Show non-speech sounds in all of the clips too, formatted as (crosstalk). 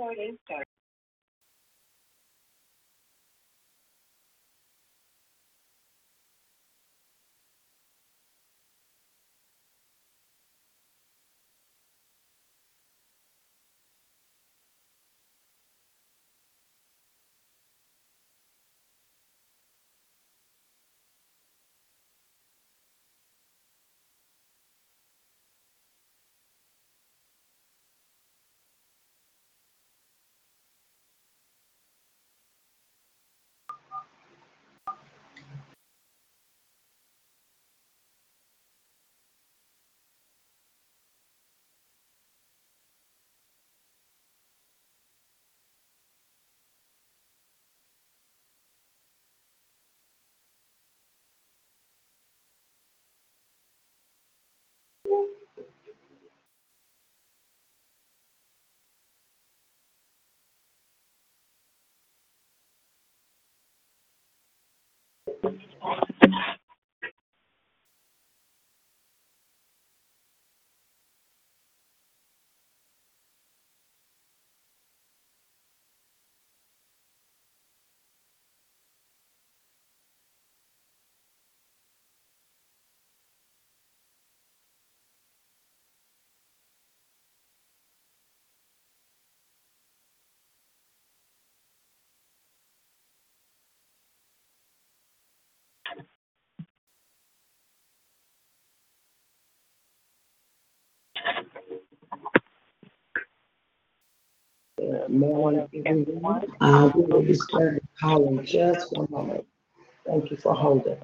Recording start. Good morning, everyone. Uh, we will be starting the call in just one moment. Thank you for holding.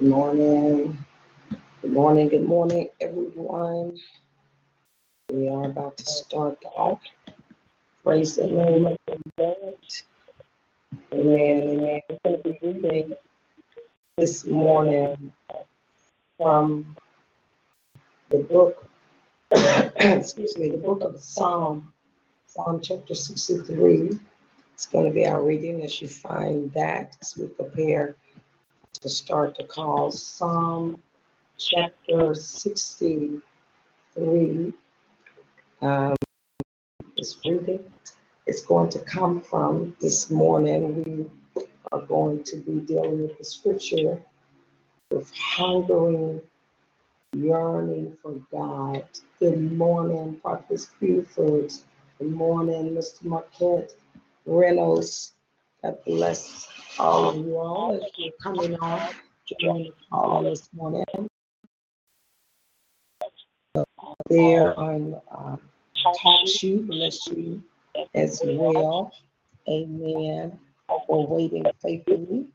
Good morning. Good morning. Good morning, everyone. We are about to start off. Praise the Lord. Amen. Amen. We're going to be reading this morning from the book, (clears throat) excuse me, the book of Psalm, Psalm chapter 63. It's going to be our reading as you find that as we prepare to start the call. Psalm chapter 63. Um, this reading is going to come from this morning. We are going to be dealing with the scripture with hungering, yearning for God. Good morning, Prophet Buford. Good morning, Mr. Marquette Reynolds. God bless all of you all as you're coming on, joining call this morning. There on uh, Talk You, bless you as well. Amen. For waiting faithfully.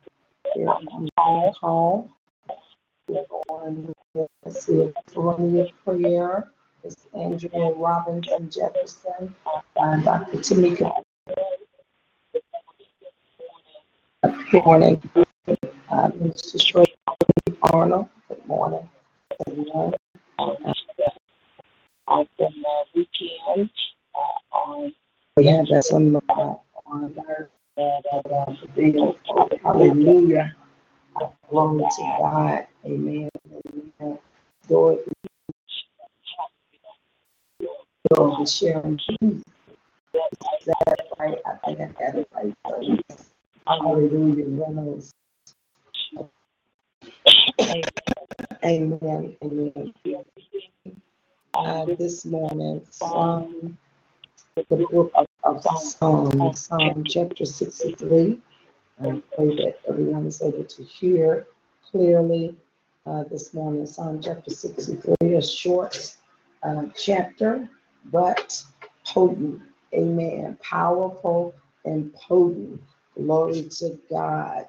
Here on the call. To see a prayer. It's Andrea Robinson Jefferson and Dr. Tamika Good morning. Uh, Mr. Shirley Arnold, good morning. Everyone. Uh, I've uh, weekend uh. We had that some uh, on our uh, video. Hallelujah. Uh, Glory to God. Amen. Amen. Lord, Lord, sharing. Is that right? I think I got it right. Hallelujah. Amen. Amen. Uh, this morning from the book of, of Psalm, Psalm chapter 63. I pray that everyone is able to hear clearly uh, this morning. Psalm chapter 63, a short uh, chapter, but potent. Amen. Powerful and potent. Glory to God.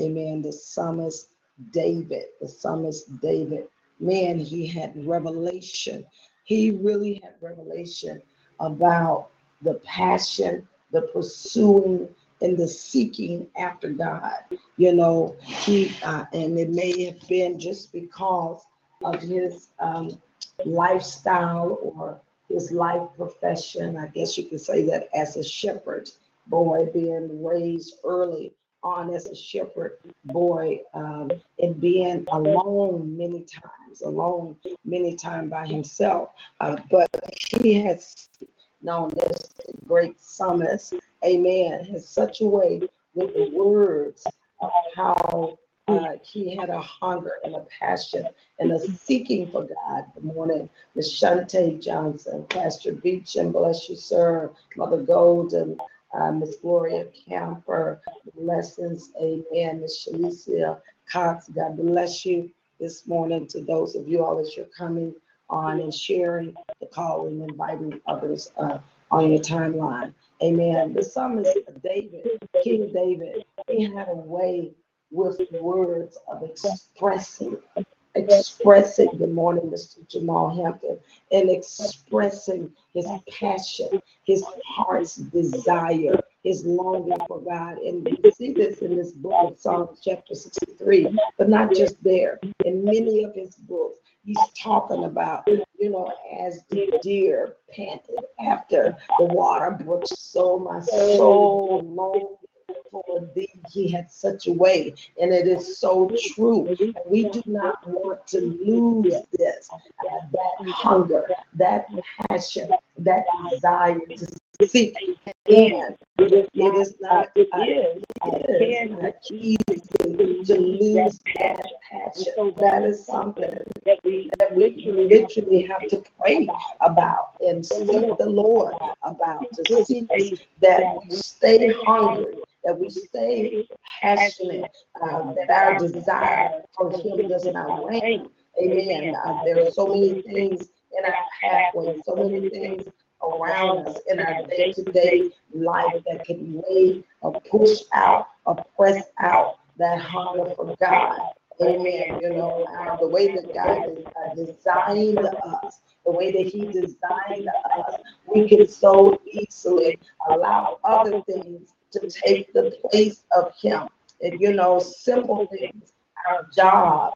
Amen. The psalmist David, the psalmist David, man, he had revelation. He really had revelation about the passion, the pursuing, and the seeking after God. You know, he, uh, and it may have been just because of his um, lifestyle or his life profession. I guess you could say that as a shepherd boy being raised early on as a shepherd boy um, and being alone many times, alone many times by himself. Uh, but he has known this great psalmist, amen, has such a way with the words of how uh, he had a hunger and a passion and a seeking for God. Good morning, Miss Shante Johnson, Pastor Beach, and bless you, sir. Mother Golden, uh, Miss Gloria Camper, lessons, amen. Miss Shalicia Cox, God bless you this morning to those of you all that you're coming on and sharing the call and inviting others uh, on your timeline. Amen. The psalmist David, King David, he had a way with words of expressing expressing, good morning, Mr. Jamal Hampton, and expressing his passion, his heart's desire, his longing for God. And we see this in this book of Psalms, chapter 63, but not just there. In many of his books, he's talking about, you know, as the deer panted after the water brooks, so my soul longed for thee he had such a way and it is so true. We do not want to lose this that hunger that passion that desire to seek and it is not it is, it is not easy to lose that passion. That is something that we that we literally have to pray about and seek the Lord about to see that we stay hungry, that we stay passionate, uh, that our desire for Him does not wane. Amen. Uh, there are so many things in our pathway, so many things around us in our day-to-day life that can weigh or push out or press out that hunger for God. Amen. You know, uh, the way that God uh, designed us, the way that He designed us, we can so easily allow other things to take the place of Him. And you know, simple things, our job,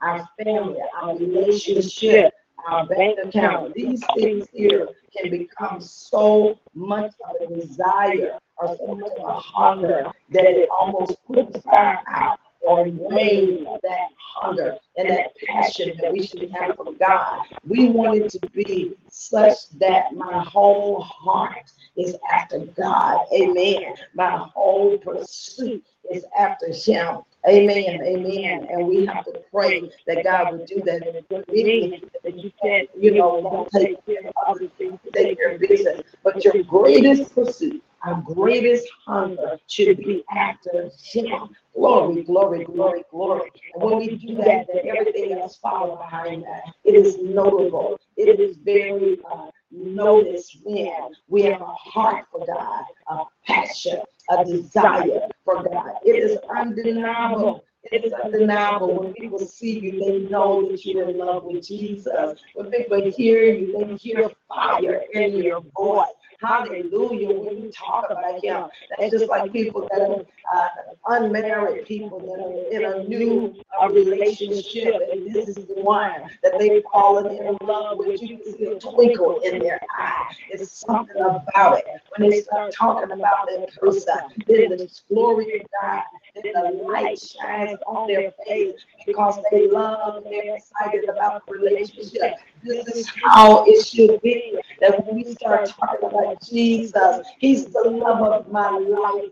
our family, our relationship, our bank account, these things here can become so much of a desire or so much of a hunger that it almost puts fire out or wane that hunger and that passion that we should have for God. We want it to be such that my whole heart is after God. Amen. My whole pursuit is after Him. Amen. Amen. And we have to pray that God would do that. mean that you can't, You know, take care of other things, take care of business. But your greatest pursuit, our greatest hunger should be after Him. Glory, glory, glory, glory. And when we do that, then everything else follows behind that. It is notable. It is very uh, noticed when we have a heart for God, a passion, a desire for God. It is undeniable. It is undeniable when people see you, they know that you're in love with Jesus. When people hear you, they hear fire in your voice. Hallelujah. When you talk about him, that's just like people that are uh, unmarried people that are in a new uh, relationship, and this is the one that they've fallen in love with. You can see a twinkle in their eye. It's something about it. When they start talking about that person, then the glory of God, then the light shines on their face because they love, and they're excited about the relationship. This is how it should be. That we start talking about Jesus, He's the love of my life.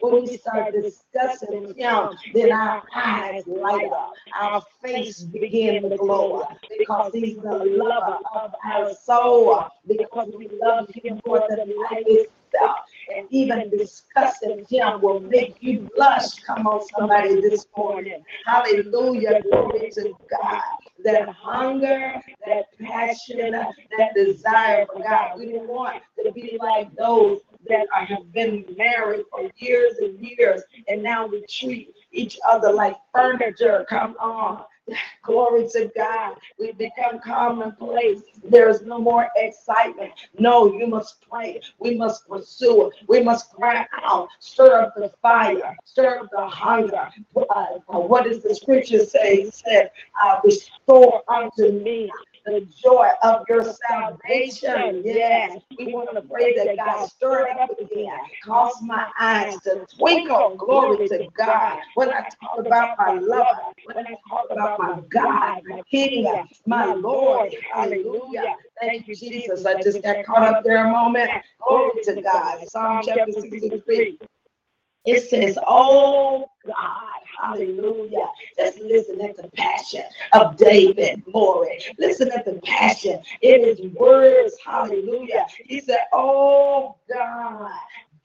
When we start discussing Him, then our eyes light up, our face begin to glow because He's the lover of our soul. Because we love Him more than life itself. And even discussing Him will make you blush. Come on, somebody, this morning. Hallelujah. Glory to God that hunger, that passion, that desire for God. We don't want to be like those that are, have been married for years and years, and now we treat each other like furniture. Come on. Glory to God. We become commonplace. There is no more excitement. No, you must pray. We must pursue. We must cry out. Stir up the fire. Stir up the hunger. Uh, what does the scripture say? It said, uh, Restore unto me the joy of your salvation. Yes, we want to pray that God stir it up again. Cause my eyes to twinkle. Glory to God. When I talk about my lover, when I talk about my God, my King, my Lord. Hallelujah. Thank you, Jesus. I just got caught up there a moment. Glory to God. Psalm chapter 63. It says, Oh God, hallelujah. Just listen at the passion of David, glory. Listen at the passion in his words, hallelujah. He said, Oh God,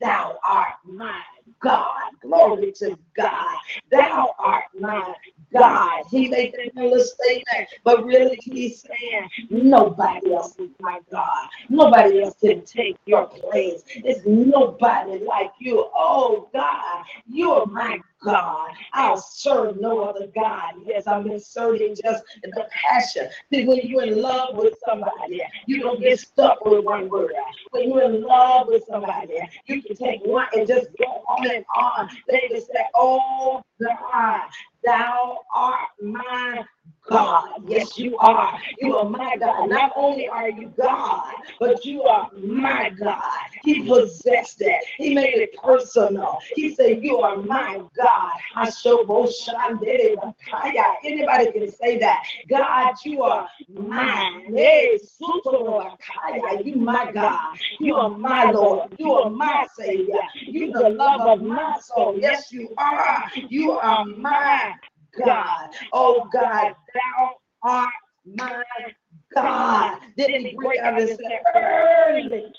thou art my God. Glory to God. Thou art my God. He made that little statement, but really he's saying nobody else is my God. Nobody else can take your place. There's nobody like you. Oh God, you're my God. I'll serve no other God. Yes, I'm inserting just the passion. See, when you're in love with somebody, you don't get stuck with one word. When you're in love with somebody, you can take one and just go on and on. They just say, Oh the God, thou art my God. Yes, you are. You are my God. Not only are you God, but you are my God. He possessed it. He made it personal. He said, You are my God. Anybody can say that. God, you are mine. Hey, You my God. You are my Lord. You are my Savior. You the love of my soul. Yes, you are. You are my God. Oh God, thou art my God. Then he break out and say, oh, Early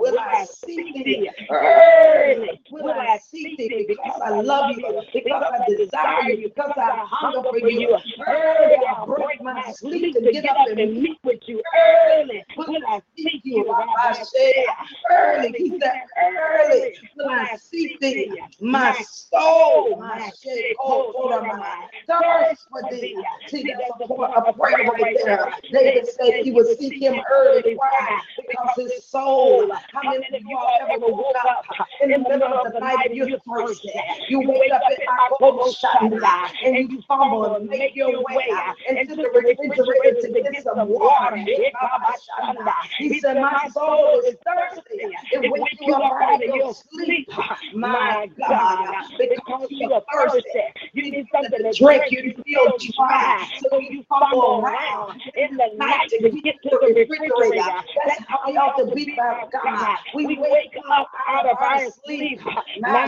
will I seek thee? Early will I seek thee? because I love you, because I desire you, because I hunger for you. Early I break my sleep to get up and meet with you. Early. Will I seek you. I say, early, he said, early. Will I seek thee. My soul, my soul, my thirst for thee. See, that's a prayer right there. David said he would seek him early. Why? Because his soul. How many of you all ever woke up in the middle of the night and you're thirsty? You wake up at Akoboshanda and you fumble and make your way into the refrigerator to get some water. He said, My soul is thirsty. It wakes you up out of your sleep. My God, because you are thirsty. You need something to drink. You feel dry. So you fumble around in the night to get to the refrigerator. That's how we ought to be by God. We wake up out of our sleep. My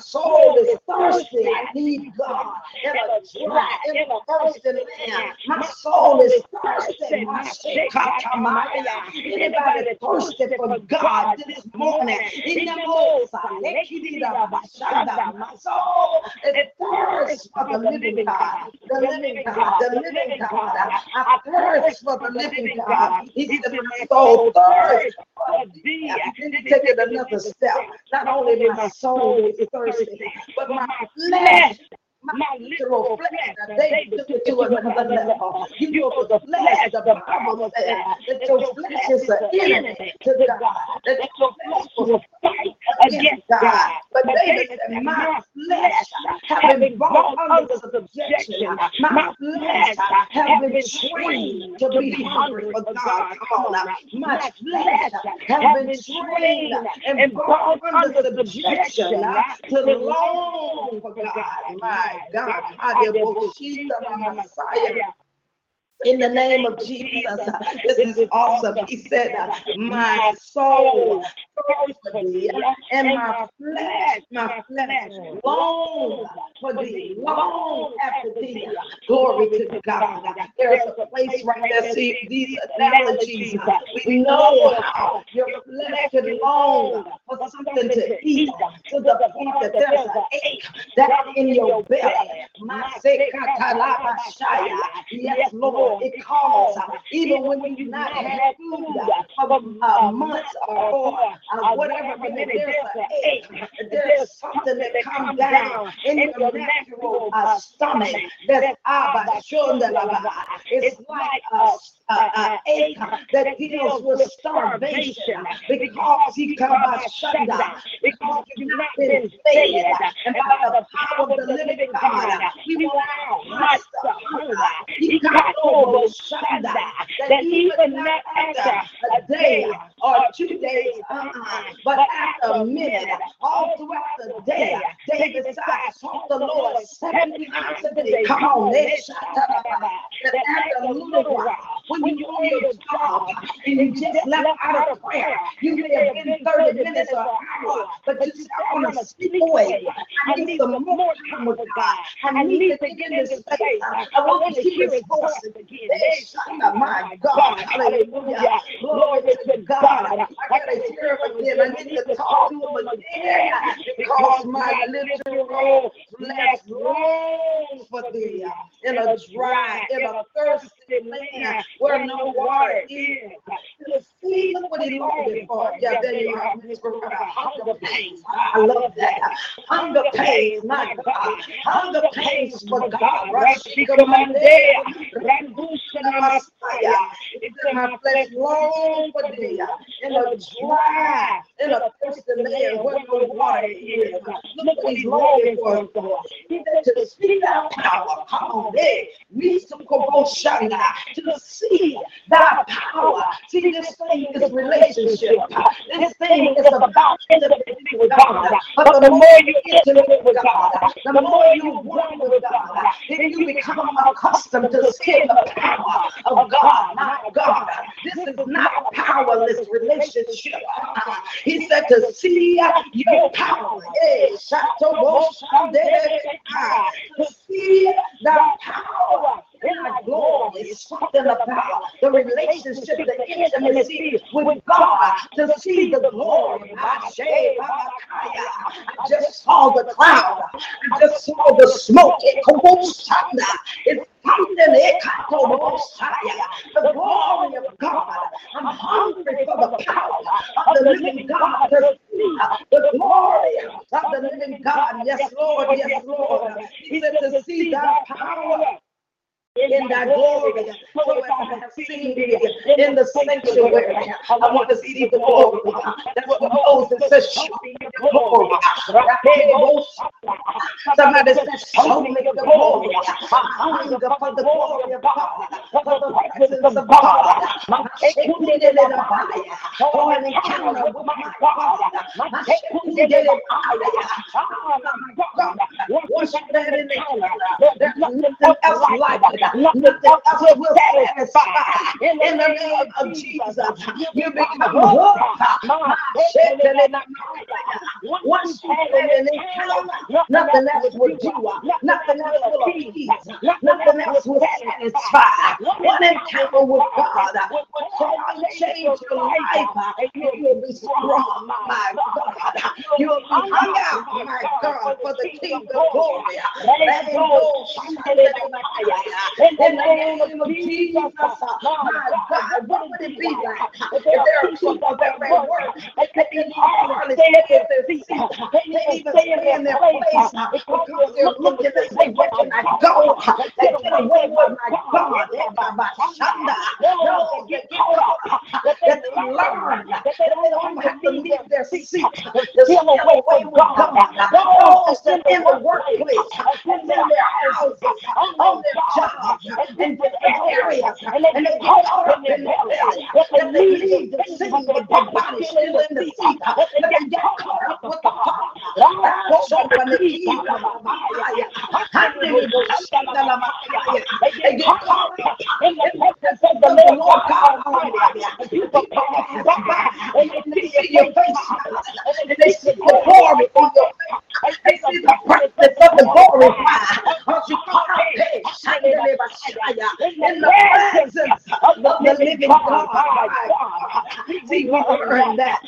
soul is thirsty. I need God in a dry, in a thirsty land. My soul is thirsty. My. Anybody thirsty for God this morning? In the most, my soul is thirsty for the living God. The living God. The living God. I thirst for the living God. He said, my soul thirsts for thee. Then he take it another step. Not only my soul is thirsty, but my flesh my literal flesh. They took it to another level. You know, the flesh, the Bible says that your flesh is an enemy to God. That your flesh will fight against God. But David said, my flesh have been brought under subjection. My flesh have been trained to be hungry for God. Come on now. My flesh have been trained and brought under subjection to long for God. My God, Messiah. In the name of Jesus, uh, this is awesome. He said, uh, My soul thee, uh, and my flesh, my flesh long for thee, long after thee. Glory to God. There's a place right there. See these analogies. We know how your flesh can long for something to eat to the point that there's an ache that's in your belly. Yes, Lord, it calls even when you do not had food uh, uh, for uh, months or uh, uh whatever. But there's an ache. There's something that comes down in your natural uh, stomach. That's abba, It's like a uh, uh, ache that deals with starvation because he comes shunda because you've not been fed and by the power of the living God we will not hunger he got over shunda that even not after a day or two days uh-uh, but after a minute all throughout the day David decides talk the Lord seven times a day. come on that after a little while when you on your job and you just left out of prayer, you may have been 30 minutes or an hour, but you said, I want to sleep away. I need some more time with God. I need to get in this space. I want to hear his voice again. My God, hallelujah. Glory to God. I got to hear him again. I need to talk to him again because my literal flesh longs for thee in a dry, in a thirsty land where no water is. Look what he longed for. Yeah, there you are. Hunger pains. I love that. Hunger pains, my God. Hunger pains for God. Rashikamande. Randushana Messiah. It's in my flesh long for thee. In a dry, in a thirsty land where no water is. Look what he's longing for. He said to see thy power. Come on, there. We some to see thy power. See, this thing is relationship. This thing is about intimacy with God. But the more you intimate with God, the more you walk with God, then you become accustomed to seeing the power of God. My God, this is not a powerless relationship. He said to see your power. Eh, ah, to see the power in my glory. It's something about the relationship, the intimacy with God to see the glory. I just saw the cloud. I just saw the smoke. It. It's something. The glory of God. I'm hungry for the power of the living God to see the glory of the living God. Yes, Lord. Yes, Lord. He said to see that power in thy glory. So I have seen thee in the sanctuary, I want to see the glory. That's what Moses says, show me the glory. Somebody says, show me the glory. Hunger for the glory of God, for the presence of God. For an encounter with my God. What's that encounter? There's nothing else like. Nothing else will satisfy. In the name of Jesus, you become hooked. Once you have an encounter, nothing else will do. Uh, nothing else will appease. Nothing else will satisfy. One encounter with God will change your life. You will uh, be strong, my God. You will be hung out, my God, for the King of glory. In the name of Jesus, my God, what would it be like if there are people that may work, they can hardly stay at their feet, they can't even stay in their place uh, uh, because they're looking and say, where can I go? Uh, they get away with my God. No, get caught up. That they learn that they don't have to leave their seat to steal away with God. No, it's in the workplace, in their houses, on their jobs and then to area and they get caught up in their belly. And they leave the city their body still in the seat. And they get caught up with the heart. The they get caught up in the the and and they the your face. They the presence of the glory. Because you caught up in the presence of the living God. See, we learned that.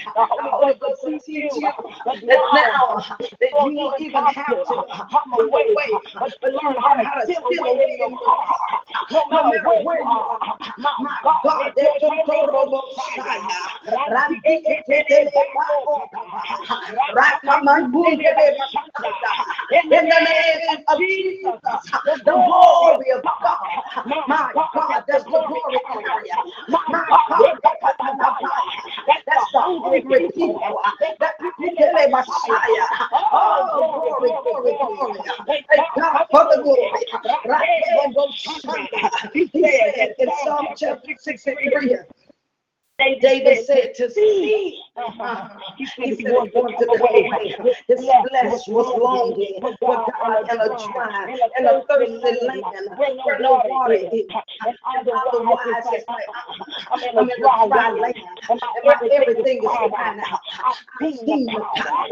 That now that you don't even have to come away, but to learn how to steal away your heart. No matter where you are, my God, there's a total in the name of Jesus, the glory of God my God, that's the glory area. My God, that's the hungry people. That people my Messiah. Oh, glory, glory, glory. Thank God for the glory. Right there goes He said in Psalm chapter 63. David said to see. He said wanted to go away. His flesh was longing for God in a dry and a thirsty land where no water is. Otherwise, it's like, I'm in a dry land. And my everything is dry now. I've seen the power.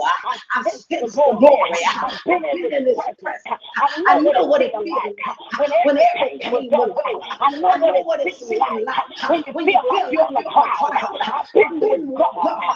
I've seen the glory. I've been in his presence. I know what it feels when everything. I know what it feels like when you feel your heart.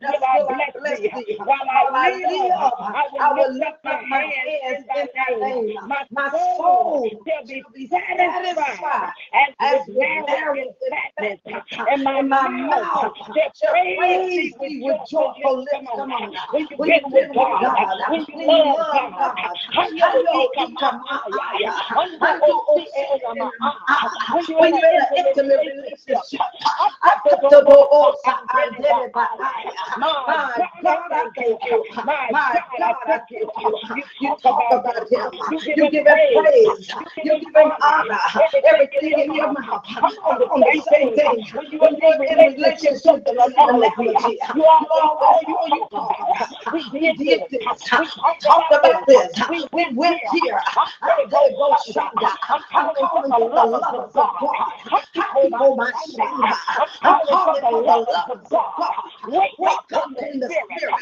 That's what I bless thee. While I live, I will lift up my hands in thy name. My soul shall be satisfied as with marriage fatness. And my mouth shall praise thee with joyful lips. Come on. When you get with God, when you love God, when you're in an intimate relationship, my God, I thank you. My God, I thank you. You talk about him. You give him praise. You give him honor. Everything in your mouth. On the same thing. When you're in relationship with the you always you you We did this. We talked about this. We went here. I go go shanda. I'm calling the love of God. I'm calling the love of God. Wake up in the spirit.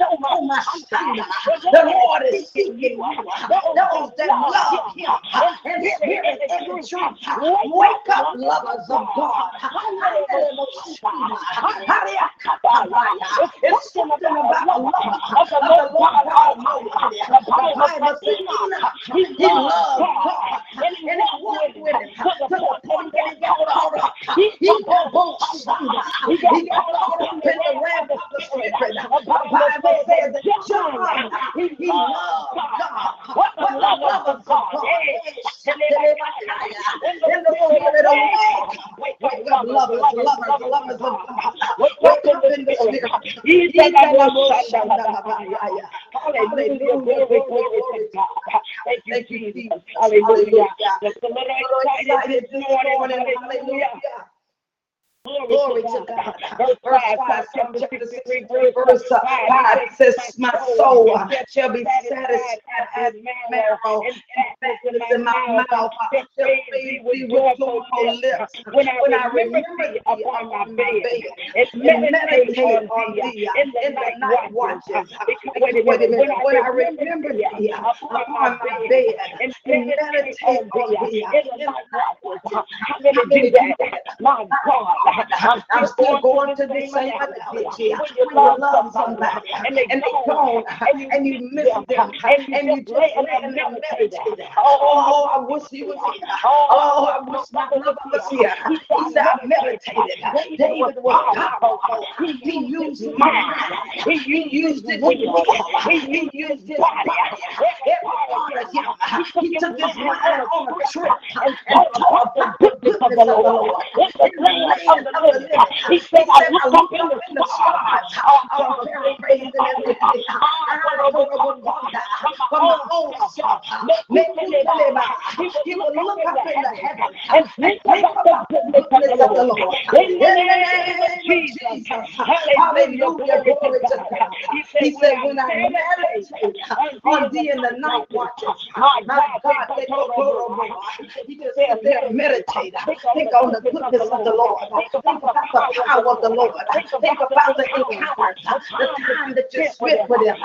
Oh my shanda. The Lord is seeking those that love Him and spirit and truth. Wake up, lovers of God. It's something about the love of the Lord Almighty. The Bible says He loved God and He walked with Him to the point that He got all up. He got all up. in the realm the spirit. The Bible says that John, he loved God. What the love of God is. In the spirit of God. Wake up, lovers, lovers, lovers of God. Wake up in the spirit. He said, Hallelujah. Glory, glory to God. Thank you, Jesus. Hallelujah. Just a little excited this morning. Hallelujah. Glory to God. Verse 5, chapter 63, verse 5 says, My soul shall be satisfied as marrow and fatness in my mouth. Shall with joyful lips. When I remember thee upon my bed, and meditate on thee in the night watches. Wait a minute. When I remember thee upon my bed, and meditate on thee in the night watches. How many do that? My God. I'm still going to the same analogy. When you love somebody and they and they gone and you miss them and you just let them meditate. Oh, I wish he was here. Oh, I wish my brother was here. He said, I meditated. David was powerful. He used mind. He used his will. He used his body. Every part of him. He took his mind on a trip and talked the goodness of the Lord. In the land of the living. He said, I look up in the stars. I'm. From my own self. He will look up in the heaven and think about the goodness of the Lord. In the name of Jesus. Hallelujah. To. He said, when I meditate on thee in the night watches, my God, they go glory. He just meditate. Think on the goodness of the Lord. Think about the power of the Lord. Think about the encounters, the time that you spent with Him.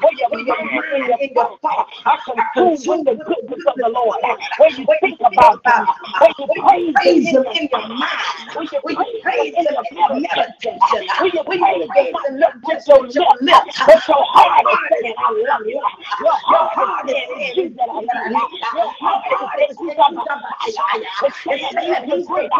Where your mind and your thoughts are consumed with the goodness of the Lord. When you think about God, when you praise Him in your mind, when you praise Him in your meditation, when you praise Him not just your lips, but your heart is saying, I love you. Your heart is Jesus, I love you. Your heart is saying, it's saying He's great. It's saying He's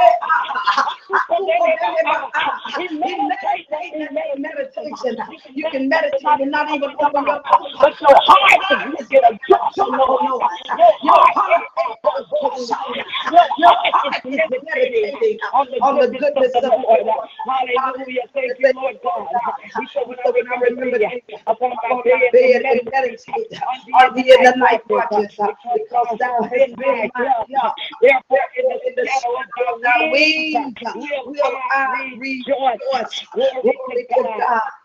You can meditate and not even open your eyes. But your heart can get a job. No, no. Your heart your heart is meditating on the goodness of the Lord. Hallelujah. Thank you, Lord God. We shall when I remember you upon my bed and meditate on the in the night watches because thou hast been my Therefore, in the shadow of thy Thy wings, wings will will I I rejoice. Glory to God.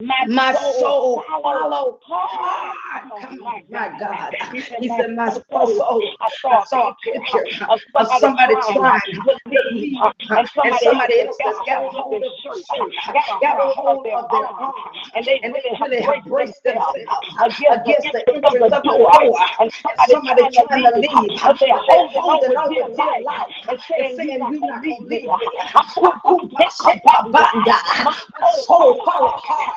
My My soul soul follow hard. Oh, my God. He said, my soul, soul, I I saw a picture of somebody trying to leave, uh, and somebody, else has got a hold of their the shirt, got a hold of their arm, and they really have braced themselves against, the entrance of the door, and somebody, trying to leave, but they're holding on with their life and saying, and saying, you're "You not not gonna gonna leave me. me." I'm Banda. my My soul follow hard.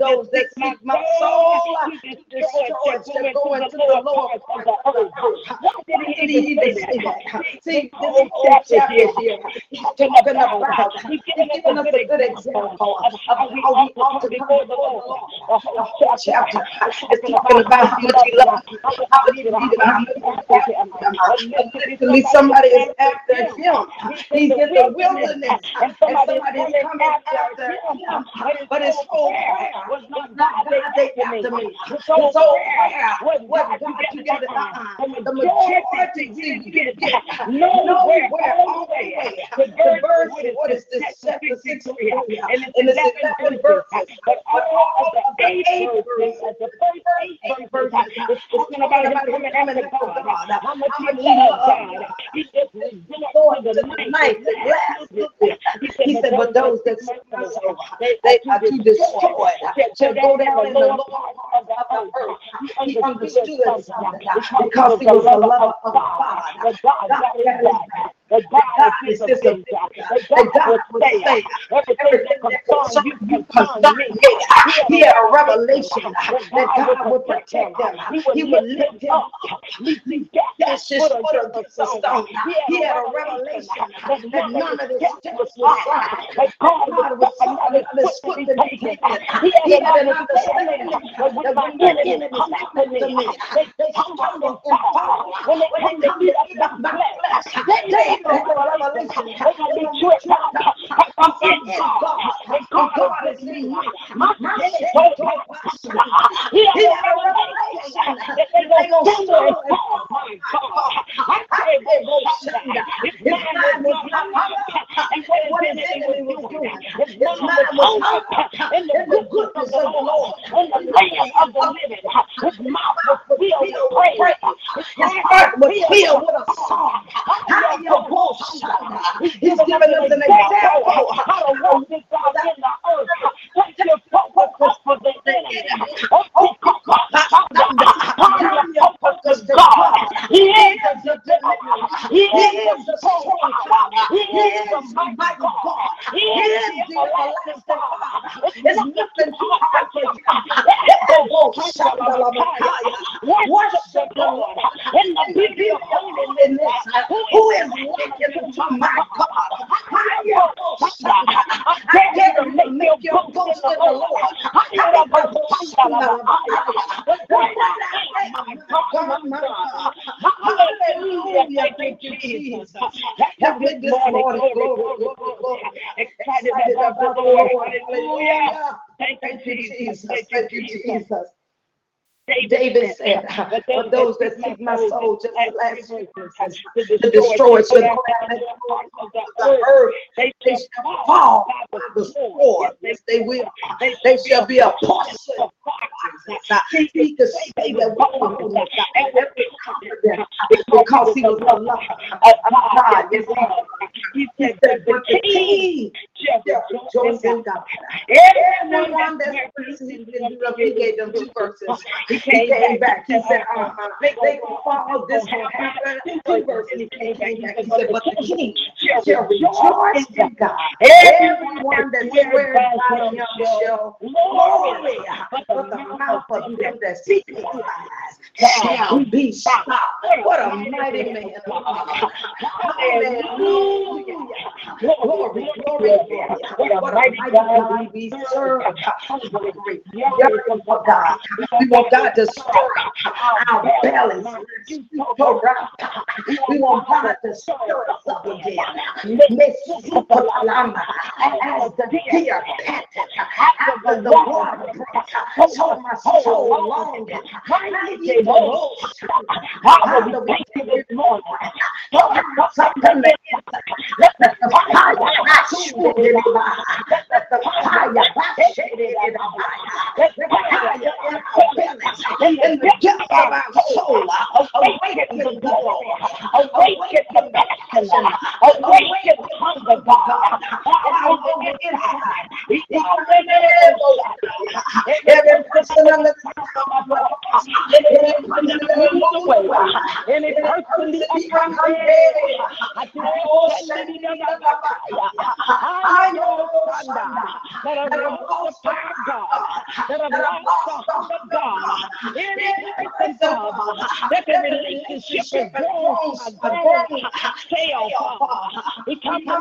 Those that seek my soul to to destroy it shall go into the lower part of the earth. Why did he even even say say that? that? See, this whole chapter here, here, he's he's talking about, he's giving us a good example of how we ought to before the Lord. The whole chapter is talking about how much he loves you, how much he needs him, how much he's after him. But literally, somebody is after him. He's in the wilderness, and somebody is coming after him. But whole prayer was not God, they after me. His whole prayer was God, you get it. Uh-uh. The majority you get it. Nowhere all the. The what is this? Chapter six, and it's 11 verses. But all of the eight verses, the first eight verses, it's talking about him coming after God. How much he loves God. He just resorts to the night, the glass. He said, but those that seek my soul, they are to destroy it, shall go down in the lower part of the earth. He understood something because he was a lover of God. God got his back. That God is his defense. That God would say everything that concerns you concerns me. He had a revelation that God would protect them. He would lift him up. That's his foot against the stone. He had a revelation that none of his steps would slide. That God suffer his foot to be taken. He had an understanding that when my enemies come after me, they, they out and. When they to my flesh, they. I'm in. I in the of the. In the the living. His mouth filled with praise. His heart was filled with a song. He's giving us an example how to walk this out in the earth. Take your focus for the enemy. Oh, focus to God. He is the deliverer. He is the strong He is the mighty God. He is the everlasting Father. It's too hard for you. Worship the Lord in the beauty of holiness. Who is like unto my God? I dare to make your boast in the Lord. I to boast in the Lord. Hallelujah. Thank you, Jesus. Help me this morning. Glory, glory, glory. Excited about the Lord. Hallelujah. Thank you, Jesus. Thank you, Jesus. David said, but those that seek my soul, just the last verse, to destroy it, shall go down in the earth. They shall fall by the sword. They will. They shall be a portion. He could say that one every confident because he was a of God. He said, the shall rejoice in God. Everyone that's listening, he gave them two verses. He came back. He said, uh-huh. They, can follow this will happen. Two verses. He came back. He said, but the king shall rejoice in God. Everyone that swears by him shall glory. But the mouth of them that seek his eyes shall be stopped. What a mighty man. Hallelujah. Glory, glory. God we serve. God. We want God to stir up our bellies. We want God to stir us up again. As the deer panted after the water. So my soul longed. I need the most. Father, we thank you this morning. Something that let the fire shoot it in the eye. Let the fire shade it in the eye. Let the fire in our bellies, in the depths of our soul, awaken the glory, awaken the passion, awaken the hunger, God. Inside. Every person I know that have lost the power of God, that of God. Any person, Father, that the relationship is grown, grown, Father. We come to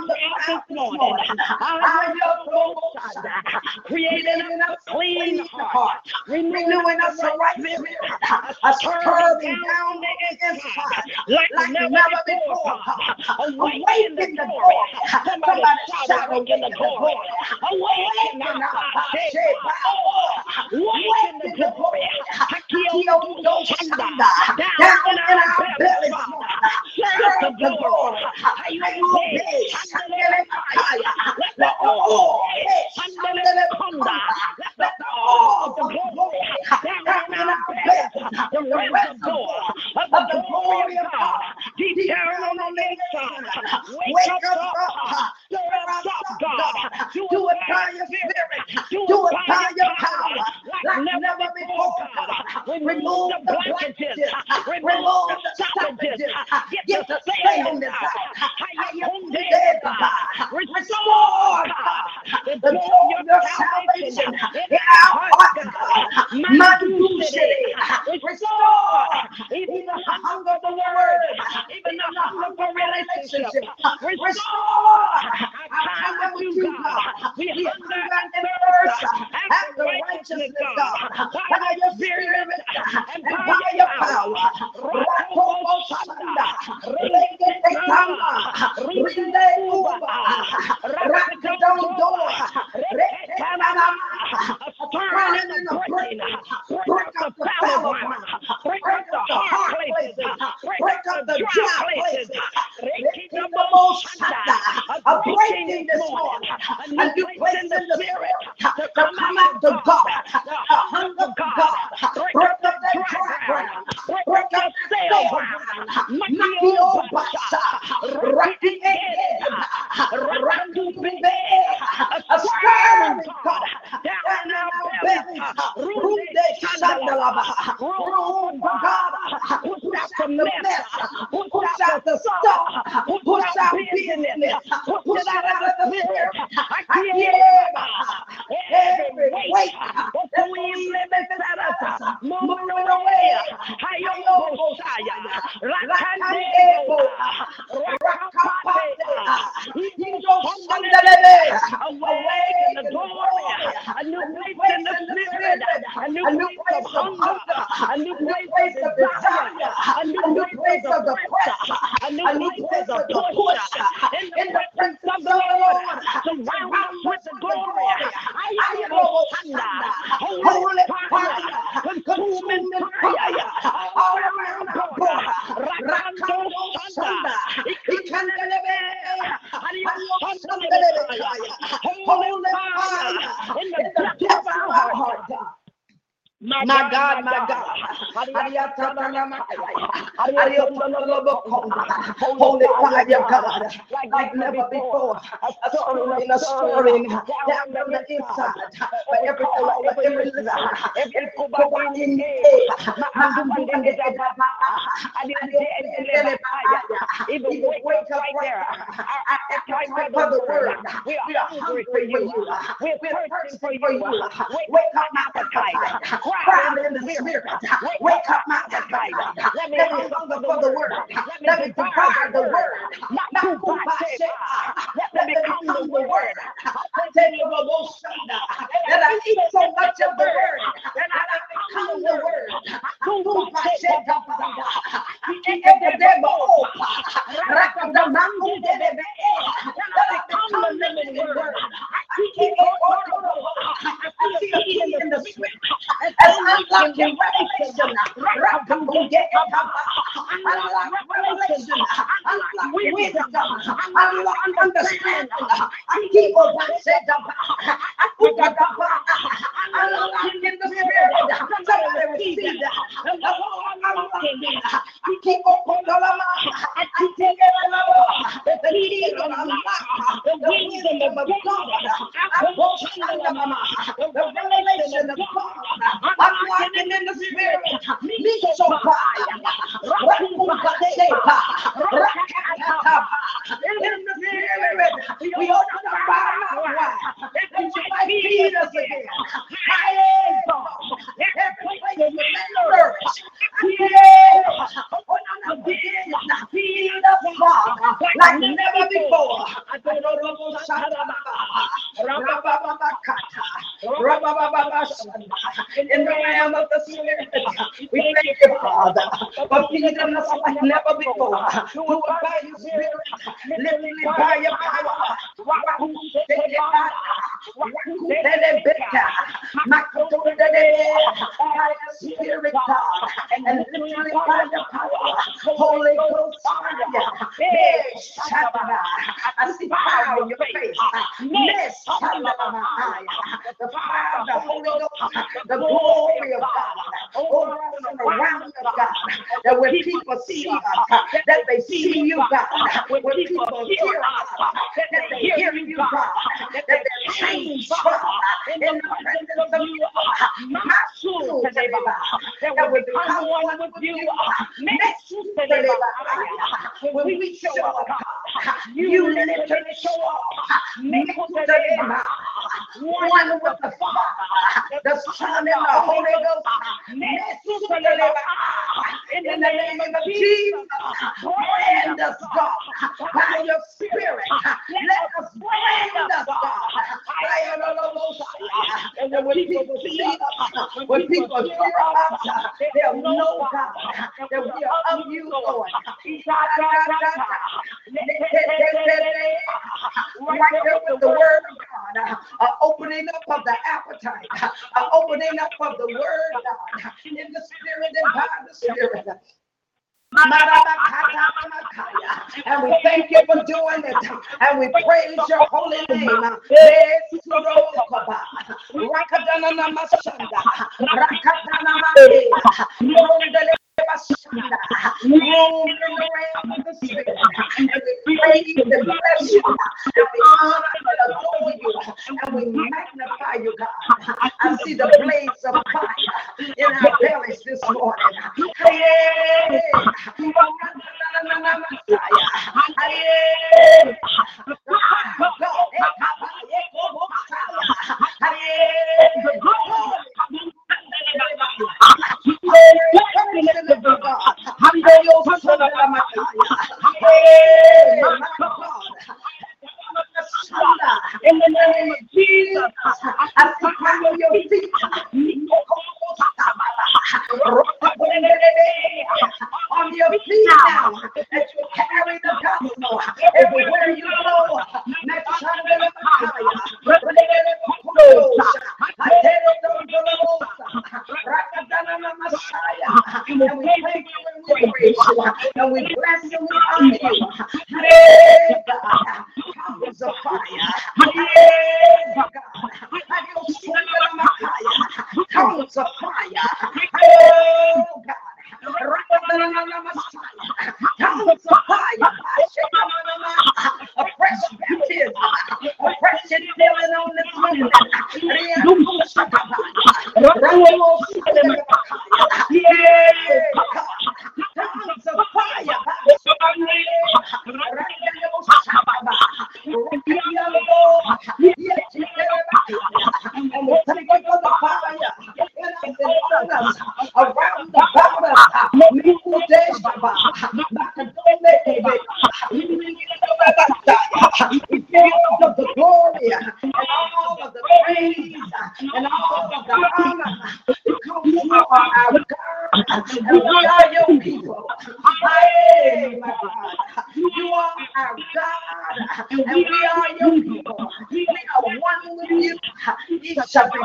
this morning. I know creating a clean heart, renewing us a right spirit, a turning down the inside, like never before. Awaken the glory. Somebody shout in the glory. Awaken our Awaken the glory. Down in our bellies. Serve the glory. Let the oil, let the oil of the glory down in our bellies. The reservoir of the glory of God. Deep down on the inside. Wake us up. Stir us up, God. Do it by your spirit. Do it by your power. Like never before, God. Remove the blockages. Remove the stoppages. Get the sand out. Restore, God. The joy of your salvation. In our heart, God. Mandushiri. Restore. Even the hunger of the word, even the hunger for relationship. Restore. Our time with you, God. We hunger and thirst after righteousness, God. By your spirit and by your power. Rende Rekanama. A stirring and. Break up the fallow. Break up the hard places. Break up the dry places. A breaking this morning. A new place in the spirit to come out to God. The hunger Holy fire, God, like never before. Stirring, a stirring down on the inside. But every every every every every every every every every every every I'm walking in the spirit. Meet your fire. in the realm of the spirit. We thank you, Father, for feeding us like never before. To abide your spirit, Hallelujah.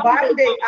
trabalho.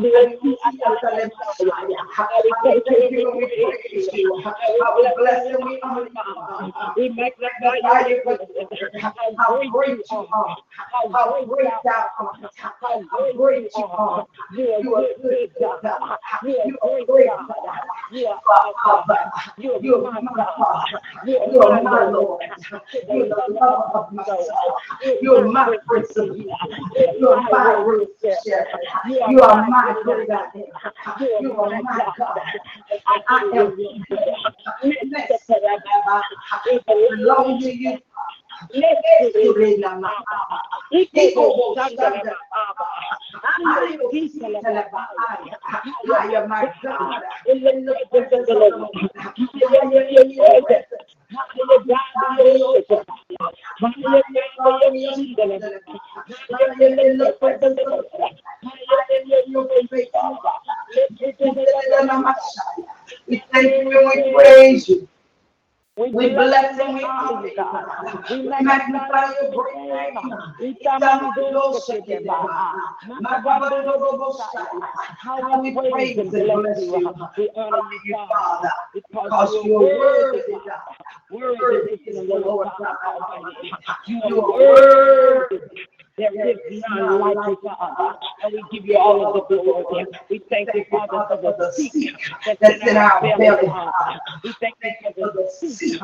We you. How great you are. How great thou art. How great you are. You are good. You You are great. You are You. You You my. You You are my. You the lover of my soul. You You are my Prince of Peace. You are my Shepherd. You are my great God. You are my God. I am blessed. It belongs to you. Thank you and we you. We We bless and we honor honor you, you, God. We We magnify your great name. name. How we praise and bless you. We honor you, Father, because you are worthy, God. Worthy is the Lord God Almighty. You are worthy. There is none like you, Father. And we give you all of the glory. We thank you, Father, for the seek that's in our belly, Father. We thank you for the seek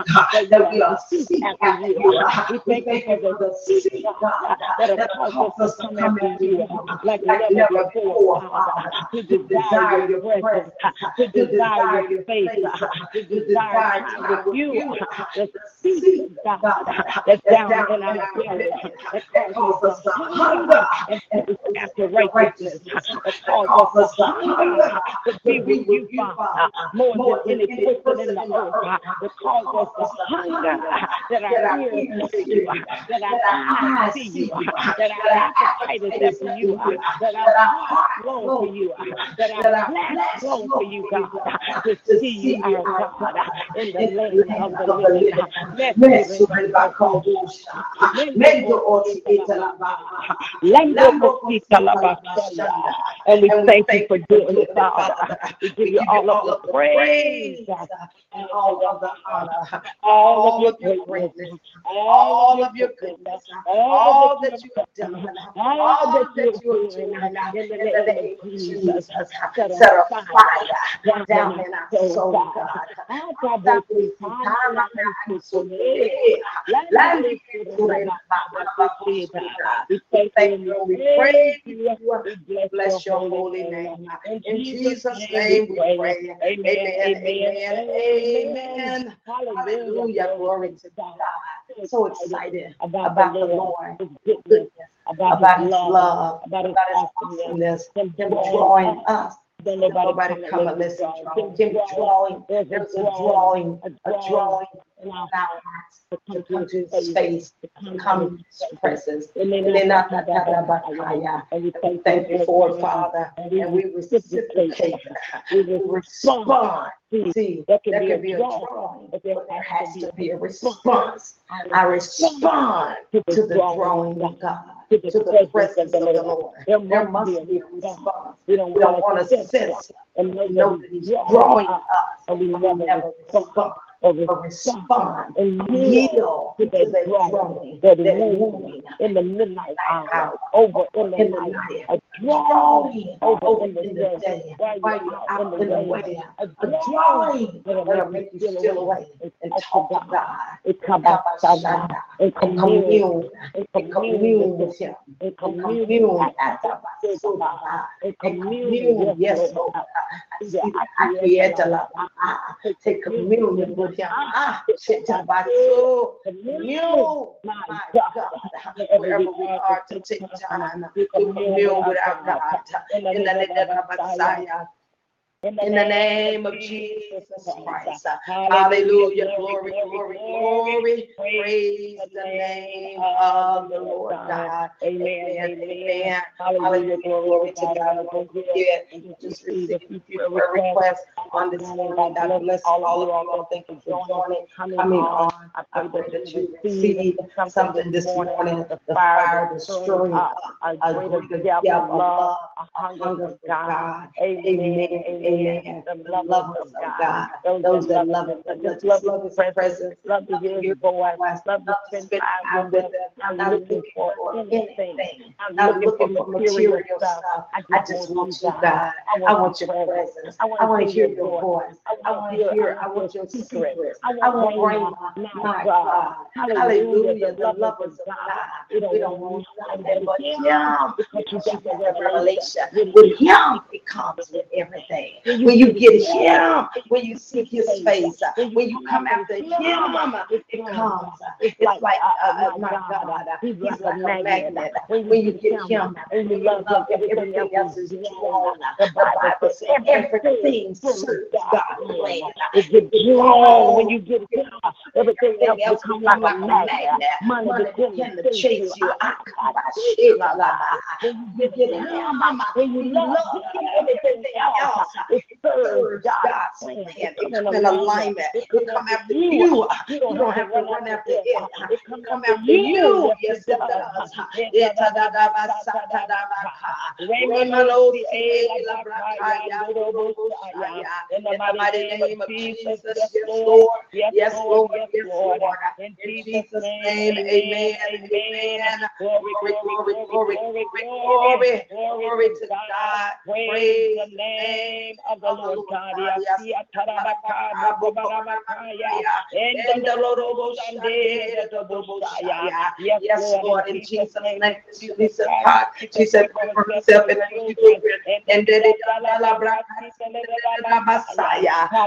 that we are seek after you. We thank you for the seek, God, that have caused us to come after you like never before, Father. To desire your presence, to desire your face, to desire time with you. The seek, God, that's down in our belly, that causes us to hunger and after righteousness, that causes us to hunger to be with you, Father, more than any person in the earth, that causes us to hunger that our ears hear you, that our eyes see you, that our appetite is after you, that our heart longs for you, that our flesh longs for you, God, to see you, our God, in the land of the living. Bless you, and we thank you for doing it, Father. We give you all of the praise and all of the honor, all of your greatness, all of your goodness, all that you have done, all that you are doing. in the name of Jesus. Set a fire down in our soul, God. We thank you, we praise you, we bless your holy name. In Jesus' name we pray. Amen, amen, amen. Hallelujah, glory to God. So excited about the Lord, goodness, about His love, about His awesomeness, Him drawing us. Don't nobody come and listen. Him drawing, there's a drawing, a drawing in our our hearts hearts to come to to His His face, face, to to come to to His His presence. And then And then not not uh, that. And we thank you for it, Father, And we reciprocate. We respond. See, there can be a drawing, but there has to be a response. I respond to the drawing of God, to the presence of the Lord. There must be a response. We don't want to sense and know that that He's drawing us, and we but we never never respond But respond and and yield yield to to that drawing, that that moving moving in the midnight hour, hour, over in the in the night, night, a drawing over in the day, while you're out in the way, a a drawing that'll make you you still away and talk to to God. It comes outside and commune, and and commune commune with Him, and and commune commune at at the the Spirit of God, God, and and commune, yes, Lord. Lord. See See the the Akieta Akieta Ah, Take communion with Him. Ah, Shitabasu. Commune, Commune, my God, wherever we are to take time to commune with our God. In the In the name name of of Messiah, in in the name of Jesus Christ. Hallelujah. Glory, glory, glory. Praise the name of the Lord God. Amen. Amen. Amen. Amen. Hallelujah. Glory to God. Go ahead and just receive a few a prayer requests. on this morning. God bless all of you all. Thank you for joining, coming on. I pray that you receive something this morning. The fire, the stirring up, a greater depth of of love, a hunger hunger for for God. God. Amen. Amen. Amen. Amen. The lovers lovers of God. Those that love love Him. Just love love His presence. Love to hear His voice. Love to spend time with Him. Not looking for anything. Not Not looking for material stuff. I just want you, God. I want your presence. I want to hear your voice. I want to hear, I want your secrets. I want to bring my God. Hallelujah. The lovers of God. We don't want nothing but Him. Because you got the revelation. With Him, it comes with everything. When you get Him, when you seek His face, uh, when you come after Him, mama, it comes. Uh, it's like, uh, uh, my God, He's like a magnet. When you get Him, and you love Him, everything else is drawn. The Bible says everything serves God's plan. It gets drawn when you get Him. Everything else becomes like a magnet. Money begins to chase you. Ah, ah, I I shit, la, la, la. When You get him, when you love Him, everything else, it serves God's plan. It It in alignment. It It come after you. you. Don't, have to run after it. It Come after you. Yes, it it does. ya. In the mighty name of Jesus, yes, Lord. Yes, Lord. Yes, Lord. In Jesus' name, amen. Glory, glory, glory, glory to God. Praise the name of the Lord God. Yes, yeah, tarabaka, bobarabakaya. In the Lord, Sunday, the Bosaya. Yes, Lord, in Jesus' name, she said, God, she said, Jesus for herself and her children, children, and then it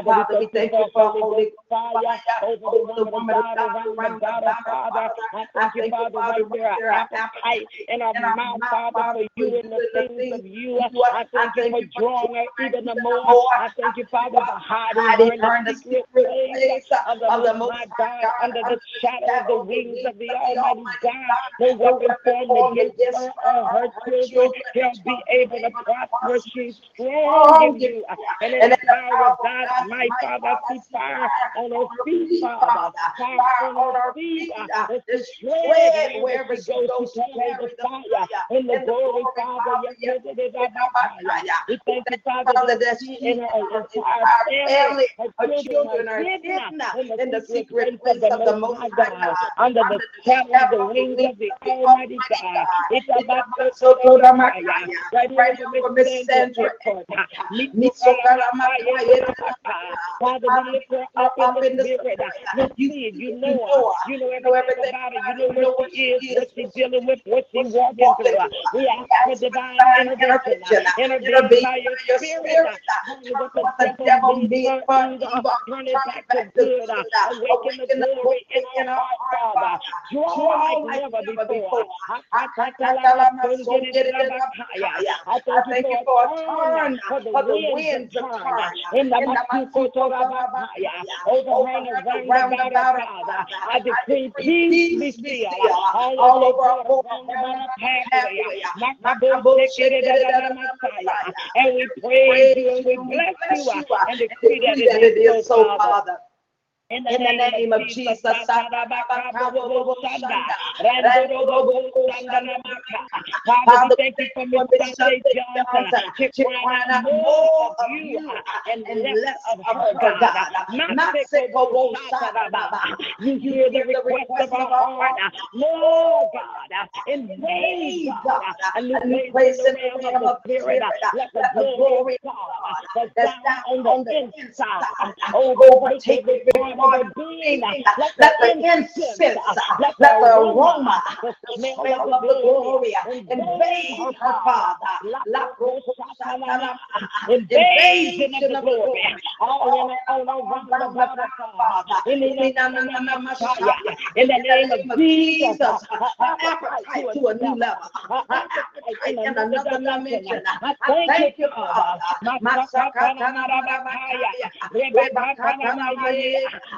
Father, we thank you for holy fire over the woman of God, around the daughter, Father. I thank you, Father, there, our appetite in our mouth, Father, for you and the things of you. I thank you for drawing her even the more. I thank you, Father, for hiding her in the secret place of the Most High God, under the shadow of the wings of the Almighty God. No weapon formed against her or her children shall be able to prosper. She's strong in you. And in the power of God's might, Father, see fire on her feet, Father. Fire on her feet. As uh, she wherever she goes, she carries the fire. In the glory, Father, yes, it is. We thank you, Father, that she her family, her children are hidden in the secret place of the Most High under the shadow of the wings of the Almighty God. It's about to so right here Miss Sandra Airport. Father, we lift her up in the spirit. You see you know her, you know everything about her, you know what she is, what she's dealing with, what she's walking through. We ask for divine intervention, intervention. by your spirit. The devil meant for to. Awaken the glory in our Father. Draw like never before. I thank you for a turn, for the wind turn. In the overhang about Father. I decree peace be still all over our pathway. And we praise and we bless you and decree that it is so, Father. In the, name, of Jesus. Father, we thank you for Miss Sunday Johnson. To crying out more of you and less of her, God. You hear the request of our heart. More, God. Invade, God. A new place in the realm of the spirit. Let the glory of God that's down on the inside. Overtake the Let the incense, let the aroma, the smell of the glory invade her, Father. Invasion of the glory. All in all the Father. In the name of Jesus, appetite to a new level. In another dimension. Thank you, Father.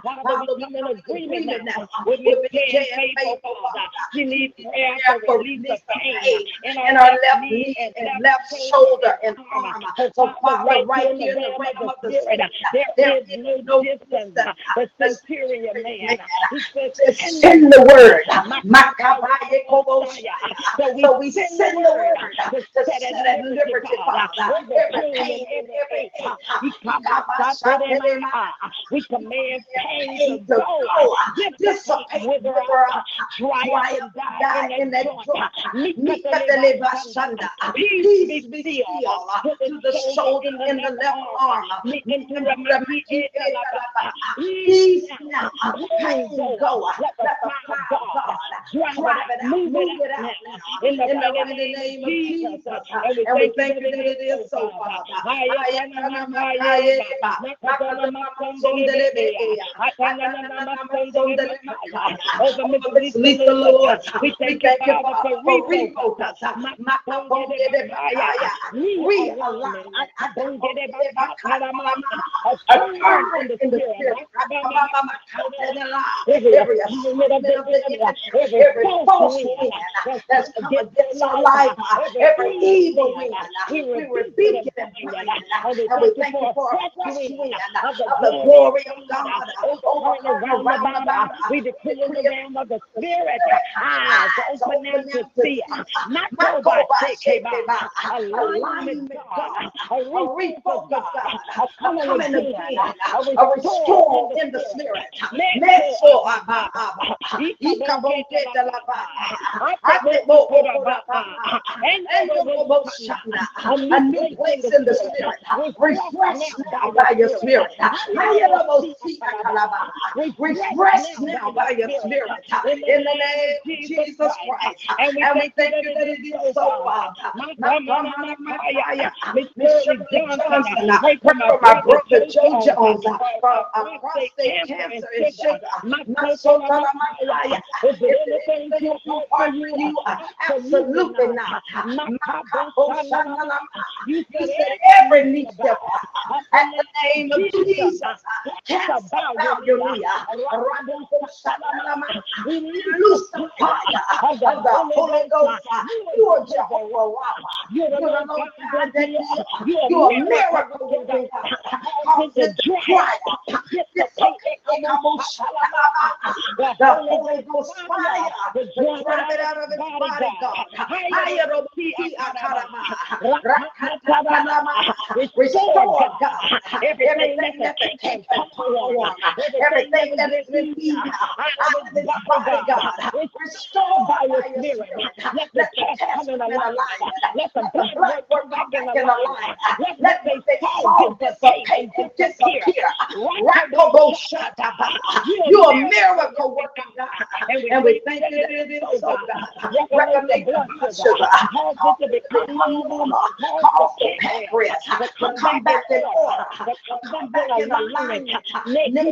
Father, we come in agreement now with Miss Jan faithful, Father. She needs prayer for release of pain in our left knee and left shoulder and arm. So, Father, right here in the realm of the spirit, there is no distance. The centurion man, he says, send the word. So we send the word to set at liberty, Father. Every pain in every we command Oh, pain to go, dissipate, wither out, dry and die in that joint. Peace be still to the shoulder in the left arm. Peace now. Pain go. Let the fire of God drive it out, move it out. in the name of Jesus. And we thank you that it is so, Father. Over Lisa, Lord, we thank you, for refocus. Realign. The. Every the that's against our life, every evil we and we thank you for the glory of God over around about. We decree in the realm of the spirit, eyes open up to see, not go by alignment with God, a reef of God, a coming again, a restore in the spirit. A new place in the spirit. Refresh by your spirit. Refresh now by your spirit. In the name of Jesus Christ. And we thank you that it is so, Father. Shirley Johnson, uh, pray for my brother Joe Jones uh, for prostate cancer and sugar. Is there anything too hard uh, for you? Absolutely not. Oh, you said every knee step in the name of Jesus. Cast out your knee. We fire of the. You are Rapha. You're the Lord God that is. You're a miracle. The. The of perform. Everything that is in me. Out of his body, God. Restore by your spirit. Let the chest come in alive. Let the blood work back in alive. Let the fall dissipate and disappear. You're a miracle working God. And we thank you that it is so, God. The blood sugar. Cause it to become normal. Cause the pancreas to come back in order. Come back in alignment.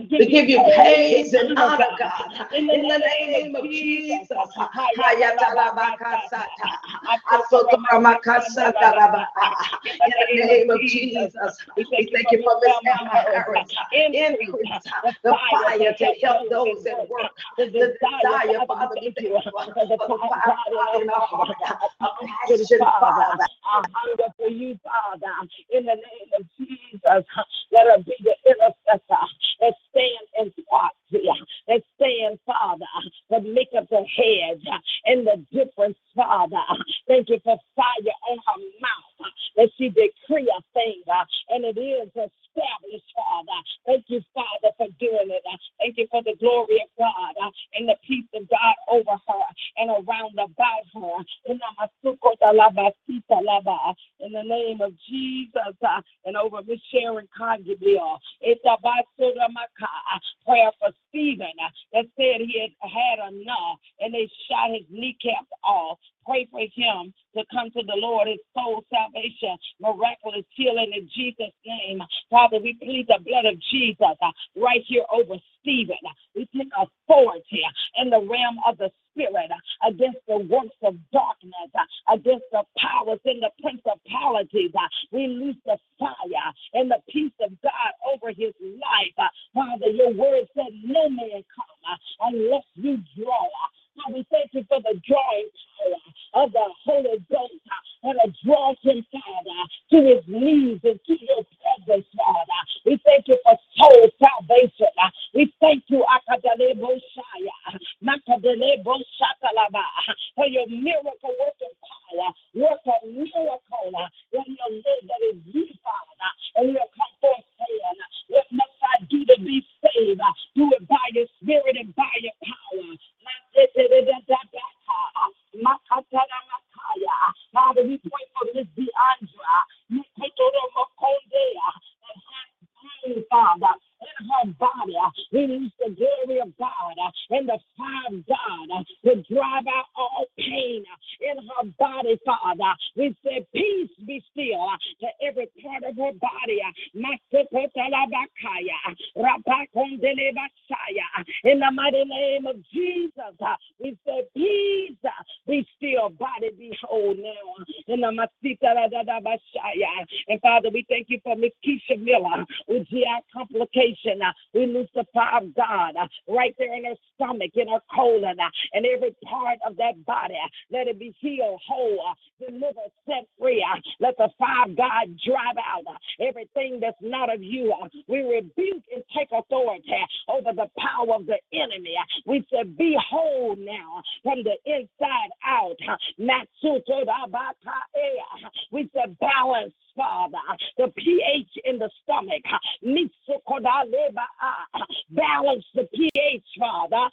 We give you praise and honor, God. In the name of Jesus. In the name of Jesus. We thank you for this marriage. Increase the fire to help those that work. The desire, Father, we thank you the fire in our heart. A passion, Father. A hunger for you, Father. In the name of Jesus. Let her be the intercessor that stand and watch here, Father, to make up the hedge and the difference, Father. Thank you for fire on her mouth that she decree a thing and it is established, Father. Thank you, Father, for doing it. Thank you for the glory of God uh, and the peace of God over her and around about her. In the name of Jesus uh, and over Miss Sharon Congibill. It's about uh, prayer for Stephen that said he had had enough and they shot his kneecaps off. Pray for him to come to the Lord, his soul salvation, miraculous healing in Jesus' name. Father, we plead the blood of Jesus uh, right here over Stephen. We take authority in the realm of the spirit uh, against the works of darkness, uh, against the powers and the principalities. Uh, we loose the fire and the peace of God over his life. Uh, Father, your word said, No man come uh, unless you draw. So we thank you for the drawing power of the Holy Ghost uh, that draws him, Father, to his knees and to your Father. We thank you for soul salvation. We thank you, Akadalebo Shaya, Makadalebo Shatalaba, for your miracle working power. Work a miracle in your name that is you, and you'll come forth saying, What must I do to be saved? Do it by your spirit and by your power. Father, we pray for Miss Deandra. You take it over Condea and Father, in her Release the glory of God uh, and the fire of God uh, to drive out all pain uh, in her body, Father. We say, Peace be still to every part of her body. In the mighty name of Jesus, we say, Peace be still, body be whole now. In the And Father, we thank you for Miss Keisha Miller with GI complication. Uh, we loose the power of God uh, right there in her stomach, in her colon, uh, and every part of that body. Let it be healed, whole, delivered, set free. Uh, let the fire God drive out uh, everything that's not of you. Uh, we rebuke and take authority over the power of the enemy. We said, Be whole now from the inside out. We say, Balance Father, the pH in the stomach. Balance the pH, Father.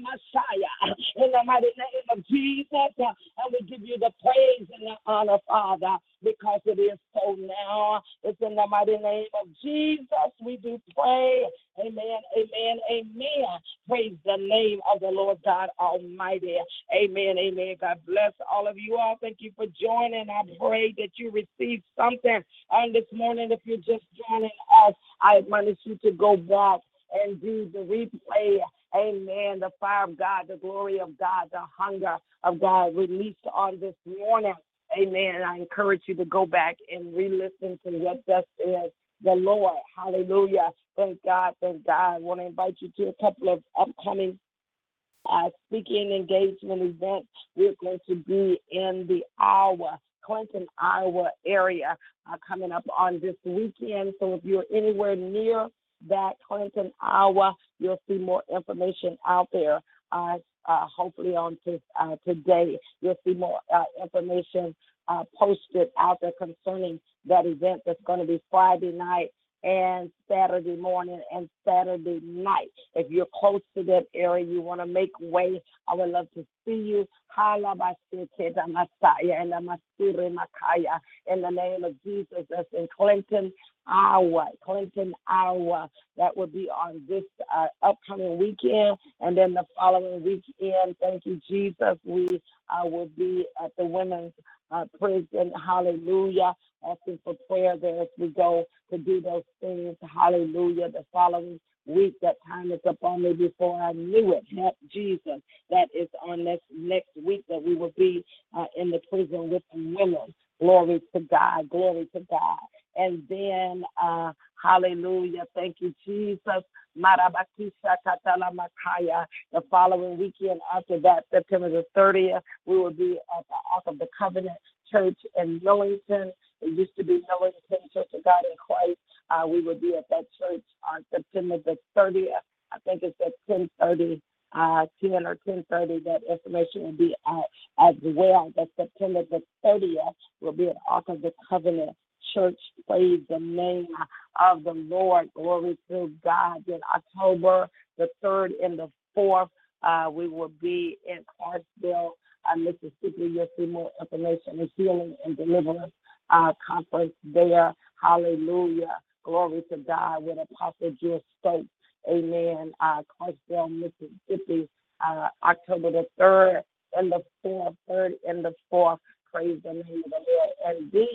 Messiah. In the mighty name of Jesus, uh, and we give you the praise and the honor, Father, because it is so now. It's in the mighty name of Jesus we do pray. Amen, amen, amen. Praise the name of the Lord God Almighty. Amen, amen. God bless all of you all. Thank you for joining. I pray that you receive something on this morning. If you're just joining us, I admonish you to go back and do the replay. Amen. The fire of God, the glory of God, the hunger of God released on this morning. Amen. I encourage you to go back and re listen to what thus is the Lord. Hallelujah. Thank God. Thank God. I want to invite you to a couple of upcoming uh, speaking engagement events. We're going to be in the Iowa, Clinton, Iowa area uh, coming up on this weekend. So if you're anywhere near that Clinton, Iowa, you'll see more information out there. Uh, uh, hopefully on uh, today. You'll see more uh, information uh, posted out there concerning that event that's going to be Friday night. And Saturday morning and Saturday night. If you're close to that area, you want to make way, I would love to see you. In the name of Jesus, that's in Clinton, Iowa. Clinton, Iowa. That will be on this uh, upcoming weekend. And then the following weekend, thank you, Jesus, we uh, will be at the Women's uh, Prison. Hallelujah asking for prayer there as we go to do those things. Hallelujah. The following week, that time is upon me before I knew it. Help Jesus. That is on next next week that we will be uh, in the prison with the women. Glory to God. Glory to God. And then, uh, hallelujah. Thank you, Jesus. Marabakisha Katala Makaya. The following weekend after that, September the 30th, we will be at the Ark of the Covenant Church in Millington. It used to be Millington Church of God in Christ. Uh, we will be at that church on September the 30th. I think it's at 10:30, uh, 10 or 10:30. That information will be out as well. That September the 30th will be at Ark of the Covenant Church. Praise the name of the Lord. Glory to God. Then October the 3rd and the 4th, uh, we will be in Clarksville, uh, Mississippi. You'll see more information and healing and deliverance uh, conference there. Hallelujah. Glory to God with Apostle Jill Stokes. Amen. Uh, Clarksville, Mississippi, uh, October the 3rd and the 4th, 3rd and the 4th. Praise the name of the Lord. And then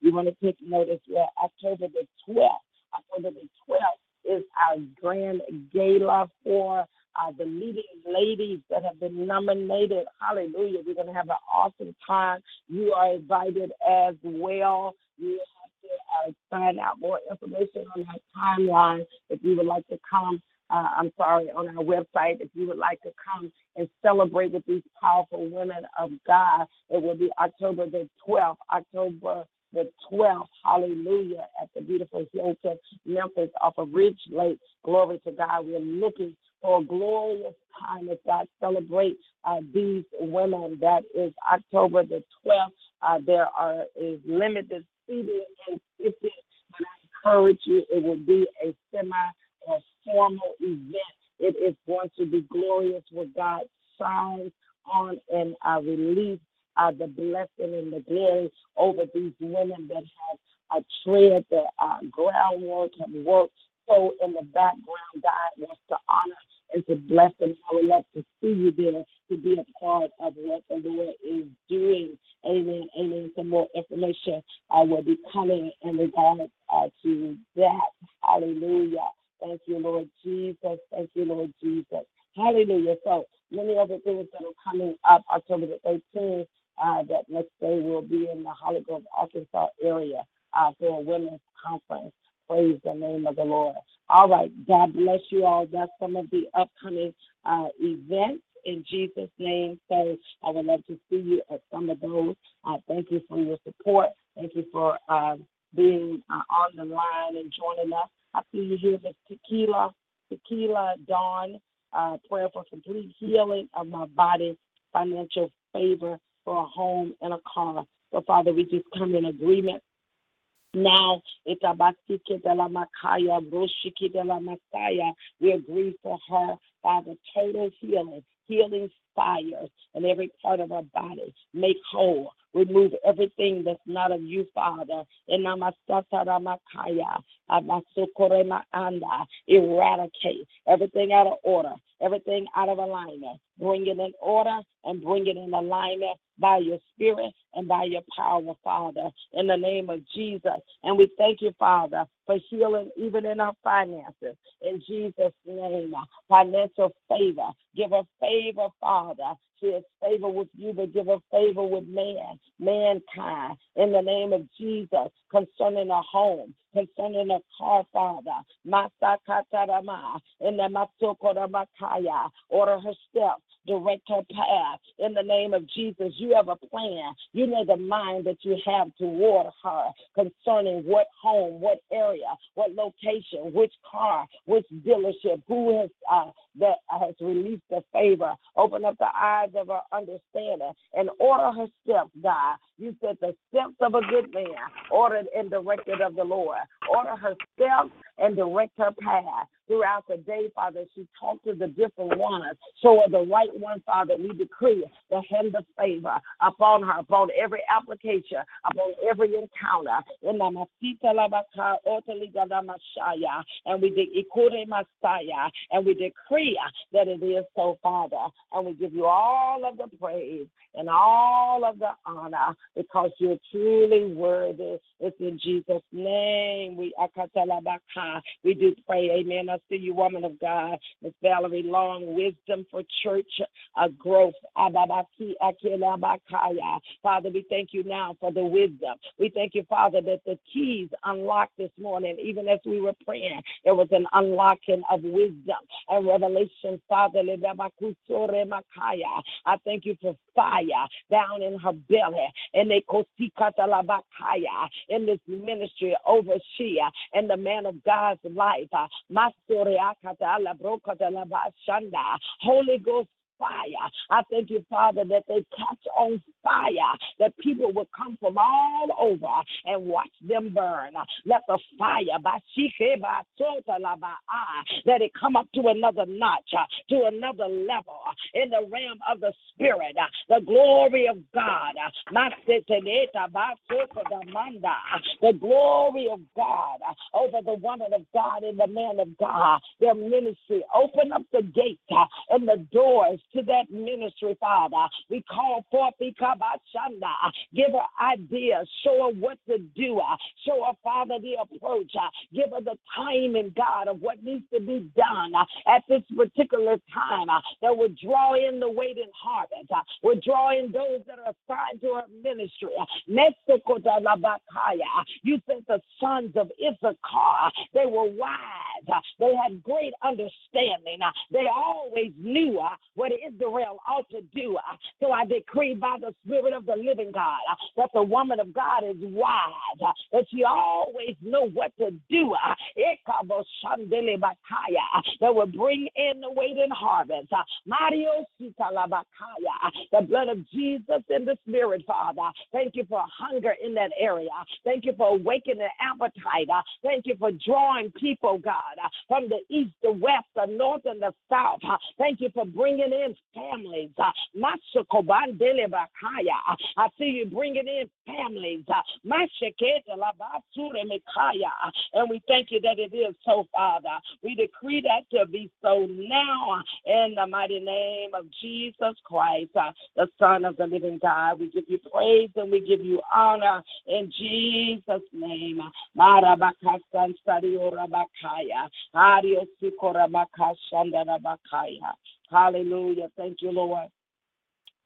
you want to take notice where October the 12th, October the 12th is our grand gala for uh, the leading ladies that have been nominated. Hallelujah. We're going to have an awesome time. You are invited as well. You have to uh, find out more information on that timeline if you would like to come. Uh, I'm sorry, on our website, if you would like to come and celebrate with these powerful women of God, it will be October the 12th, October the 12th, hallelujah, at the beautiful Hilton, Memphis, off of Ridge Lake. Glory to God. We're looking for a glorious time as God celebrates uh, these women. That is October the 12th. Uh, there are is limited seating and sitting, but I encourage you, it will be a semi or formal event. It is going to be glorious where God shines on and uh, release uh, the blessing and the glory over these women that have uh, tread the uh, groundwork and worked so in the background, God wants to honor and to bless them. I would love to see you there to be a part of what the Lord is doing. Amen. Amen. Some more information uh, will be coming in regards uh, to that. Hallelujah. Thank you, Lord Jesus. Thank you, Lord Jesus. Hallelujah. So many other things that are coming up October the 13th. Uh, that next day will be in the Holly Grove, Arkansas area uh, for a women's conference. Praise the name of the Lord. All right. God bless you all. That's some of the upcoming uh, events in Jesus' name. So I would love to see you at some of those. Uh, thank you for your support. Thank you for uh, being uh, on the line and joining us. I see you here with Tequila, Tequila Dawn, uh, prayer for complete healing of my body, financial favor for a home and a car. So, Father, we just come in agreement now, itabasike de la makaya, broshiki de la masaya, we agree for her, Father, total healing, healing fires in every part of her body. Make whole. Remove everything that's not of you, Father. Eradicate everything out of order, everything out of alignment. Bring it in order and bring it in alignment by your spirit and by your power, Father, in the name of Jesus. And we thank you, Father, for healing even in our finances. In Jesus' name, financial favor. Give us favor, Father. Has favor with you, but give a favor with man, mankind. In the name of Jesus, concerning her home, concerning a car, Father. Masakatarama, in the Masokoramakaya, order her steps direct her path in the name of Jesus. You have a plan. You know the mind that you have toward her concerning what home, what area, what location, which car, which dealership, who has uh, that has released the favor. Open up the eyes of her understanding and order her steps, God. You said the steps of a good man, ordered and directed of the Lord. Order her steps and direct her path throughout the day, Father. She talked to the different ones. So the right one, Father. We decree the hand of favor upon her, upon every application, upon every encounter. And we decree Messiah, and we decree that it is so, Father. And we give you all of the praise and all of the honor because you're truly worthy. It's in Jesus' name. We we do pray. Amen. I see you, woman of God. Miss Valerie Long, wisdom for church uh, growth. Father, we thank you now for the wisdom. We thank you, Father, that the keys unlocked this morning, even as we were praying, there was an unlocking of wisdom and revelation, Father. I thank you for fire down in her belly. And they in this ministry overseer and the man of God's life. Holy Ghost fire. I thank you, Father, that they catch on fire, that people will come from all over and watch them burn. Let the fire, by ah, let it come up to another notch, uh, to another level uh, in the realm of the Spirit. Uh, the glory of God, the glory of God over the woman of God and the man of God, their ministry. Open up the gate and the doors to that ministry, Father. We call forth Ikabashanda. Uh, give her ideas. Show her what to do. Uh, show her, Father, the approach. Uh, give her the timing, God, of what needs to be done at this particular time that would draw in the waiting harvest. Would draw in those that are assigned to her ministry. You sent the sons of Issachar. They were wise. Uh, they had great understanding. Uh, they always knew uh, what Israel ought to do. So I decree by the Spirit of the living God that the woman of God is wise, that she always know what to do. That will bring in the waiting harvest. Mario the blood of Jesus in the spirit, Father. Thank you for hunger in that area. Thank you for awakening appetite. Thank you for drawing people, God, from the east, the west, the north, and the south. Thank you for bringing in families. Uh, I see you bringing in families. Uh, and we thank you that it is so, Father. We decree that to be so now in the mighty name of Jesus Christ, uh, the Son of the living God. We give you praise and we give you honor in Jesus' name. Hallelujah. Thank you, Lord.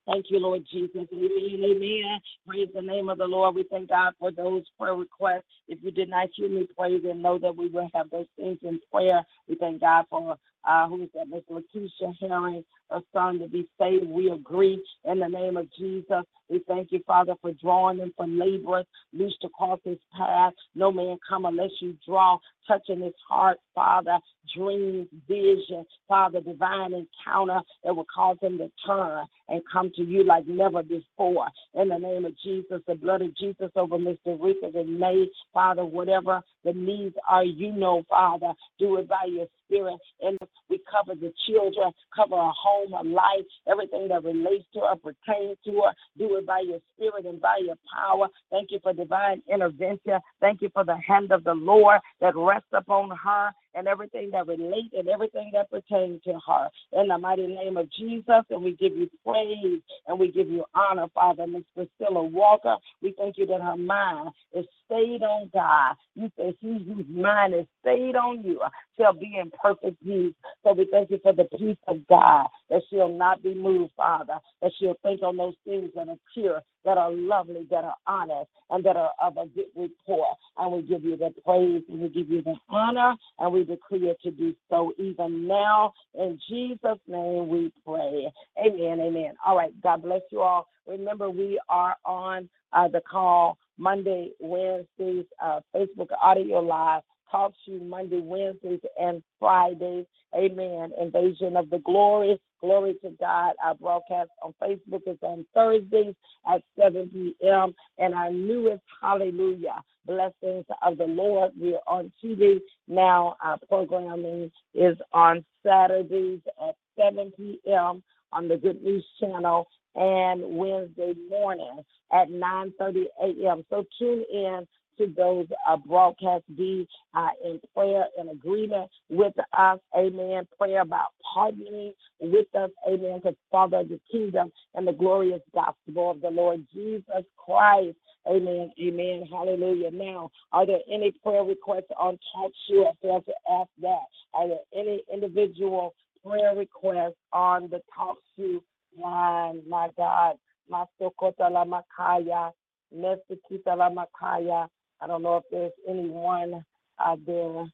Thank you, Lord Jesus. Amen. Amen. Praise the name of the Lord. We thank God for those prayer requests. If you did not hear me pray, then know that we will have those things in prayer. We thank God for uh, who is that? Miss Lakeisha Herring, her son to be saved. We agree in the name of Jesus. We thank you, Father, for drawing them from laborers loosed across his path. No man come unless you draw, touching his heart, Father, dreams, vision, Father, divine encounter that will cause him to turn and come to you like never before. In the name of Jesus, the blood of Jesus over Mr. Rickard and May, Father, whatever the needs are, you know, Father, do it by your spirit. And we cover the children, cover her home, her life, everything that relates to her, pertains to her. Do it by your spirit and by your power. Thank you for divine intervention. Thank you for the hand of the Lord that rests upon her and everything that relates and everything that pertains to her. In the mighty name of Jesus, and we give you praise and we give you honor, Father. Miss Priscilla Walker, we thank you that her mind is stayed on God. You say he whose mind is stayed on you shall be in perfect peace. So we thank you for the peace of God, that she'll not be moved, Father, that she'll think on those things that are pure, that are lovely, that are honest, and that are of a good report. And we give you the praise and we give you the honor, and we decree it to do so even now. In Jesus' name we pray. Amen. Amen. All right. God bless you all. Remember, we are on uh, the call Monday, Wednesdays, uh, Facebook audio live talk to you Monday, Wednesdays, and Fridays. Amen. Invasion of the Glory. Glory to God. Our broadcast on Facebook is on Thursdays at 7 p.m. And our newest Hallelujah Blessings of the Lord. We're on TV now. Our programming is on Saturdays at 7 p.m. on the Good News Channel and Wednesday morning at 9:30 a.m. So tune in to those uh, broadcasts be uh, in prayer and agreement with us. Amen. Prayer about partnering with us. Amen. To father the kingdom and the glorious gospel of the Lord Jesus Christ. Amen. Amen. Hallelujah. Now, are there any prayer requests on Talk Show? I failed to ask that. Are there any individual prayer requests on the Talk Show line? My God. Masokota la Makaya. Nesikita la Makaya. I don't know if there's anyone out there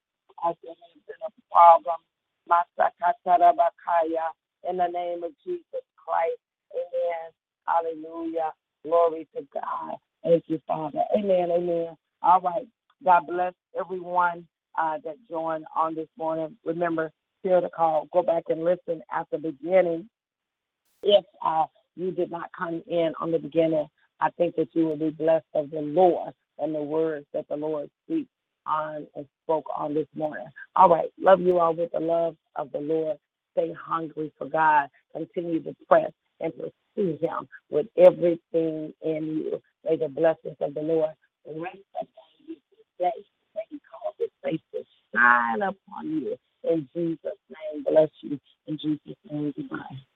out there has been a problem. In the name of Jesus Christ. Amen. Hallelujah. Glory to God. Thank you, Father. Amen. Amen. All right. God bless everyone uh, that joined on this morning. Remember, share the call. Go back and listen at the beginning. If uh, you did not come in on the beginning, I think that you will be blessed of the Lord and the words that the Lord speaks on and spoke on this morning. All right. Love you all with the love of the Lord. Stay hungry for God. Continue to press and pursue Him with everything in you. May the blessings of the Lord rest upon you today. May He cause His face to shine upon you. In Jesus' name, bless you. In Jesus' name, goodbye.